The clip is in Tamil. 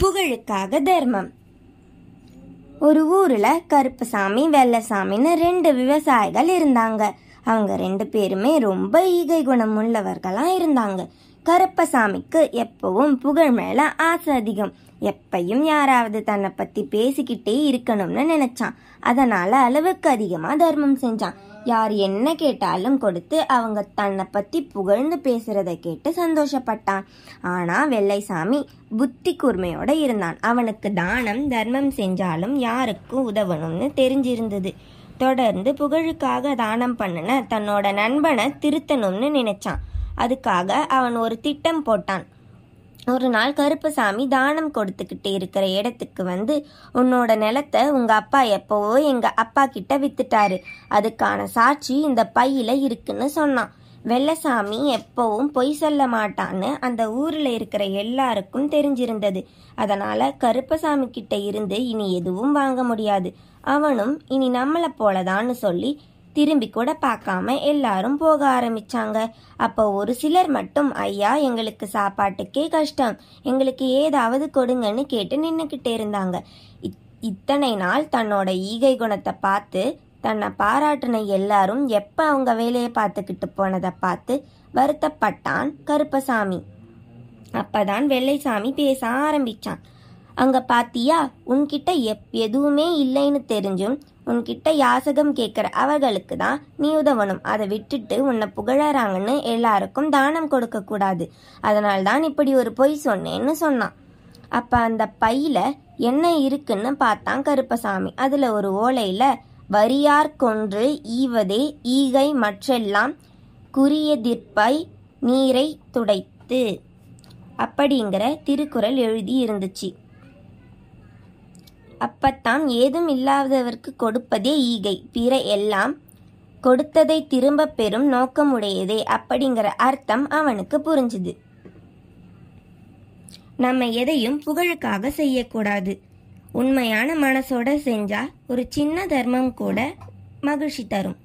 புகழுக்காக தர்மம். ஒரு ஊர்ல கருப்பசாமி வெள்ளசாமின்னு ரெண்டு விவசாயிகள் இருந்தாங்க. அவங்க ரெண்டு பேருமே ரொம்ப ஈகை குணம் உள்ளவர்களா இருந்தாங்க. கருப்பசாமிக்கு எப்பவும் புகழ் மேல ஆசை அதிகம். எப்பையும் யாராவது தன்னை பத்தி பேசிக்கிட்டே இருக்கணும்னு நினைச்சான். அதனால அளவுக்கு அதிகமா தர்மம் செஞ்சான். யார் என்ன கேட்டாலும் கொடுத்து அவங்க தன்னை பத்தி புகழ்ந்து பேசுறதை கேட்டு சந்தோஷப்பட்டான். ஆனா வெள்ளைசாமி புத்தி கூர்மையோட இருந்தான். அவனுக்கு தானம் தர்மம் செஞ்சாலும் யாருக்கும் உதவணும்னு தெரிஞ்சிருந்தது. தொடர்ந்து புகழுக்காக தானம் பண்ணின தன்னோட நண்பனை திருத்தணும்னு நினைச்சான். அதுக்காக அவன் ஒரு திட்டம் போட்டான். ஒரு நாள் கருப்பசாமி தானம் கொடுத்துக்கிட்டு இருக்கிற இடத்துக்கு வந்து உன்னோட நிலத்தை உங்க அப்பா எப்போவோ எங்க அப்பா கிட்ட வித்துட்டாரு. அதுக்கான சாட்சி இந்த பையில இருக்குன்னு சொன்னான். வெள்ளசாமி எப்பவும் பொய் சொல்ல மாட்டான்னு அந்த ஊர்ல இருக்கிற எல்லாருக்கும் தெரிஞ்சிருந்தது. அதனால கருப்பசாமி கிட்ட இருந்து இனி எதுவும் வாங்க முடியாது. அவனும் இனி நம்மளை போலதான்னு சொல்லி திரும்பி கூட பார்க்காம எல்லாரும் போக ஆரம்பிச்சாங்க. அப்போ ஒரு சிலர் மட்டும் ஐயா எங்களுக்கு சாப்பாட்டுக்கே கஷ்டம். எங்களுக்கு ஏதாவது கொடுங்கன்னு கேட்டு நின்னுக்கிட்டே இருந்தாங்க. இத்தனை நாள் தன்னோட ஈகை குணத்தை பார்த்து தன்னை பாராட்டின எல்லாரும் எப்ப அவங்க வேலையை பார்த்துக்கிட்டு போனதை பார்த்து வருத்தப்பட்டான் கருப்பசாமி. அப்பதான் வெள்ளைசாமி பேச ஆரம்பிச்சான். அங்க பாத்தியா? உன்கிட்ட எப் எதுவுமே இல்லைன்னு தெரிஞ்சும் உன்கிட்ட யாசகம் கேட்குற அவர்களுக்கு தான் நீ உதவணும். அதை விட்டுட்டு உன்னை புகழறாங்கன்னு எல்லாருக்கும் தானம் கொடுக்க கூடாது. அதனால தான் இப்படி ஒரு பொய் சொன்னேன்னு சொன்னான். அப்ப அந்த பையில என்ன இருக்குன்னு பார்த்தான் கருப்பசாமி. அதுல ஒரு ஓலையில வரியார் கொன்று ஈவதே ஈகை மற்றெல்லாம் குறியதிற்பை நீரை துடைத்து அப்படிங்கிற திருக்குறள் எழுதி இருந்துச்சு. அப்பத்தாம் ஏதும் இல்லாதவர்க்கு கொடுப்பதே ஈகை. பிற எல்லாம் கொடுத்ததை திரும்பப் பெறும் நோக்கமுடையதே அப்படிங்கிற அர்த்தம் அவனுக்கு புரிஞ்சுது. நம்ம எதையும் புகழுக்காக செய்யக்கூடாது. உண்மையான மனசோட செஞ்சா ஒரு சின்ன தர்மம் கூட மகிழ்ச்சி தரும்.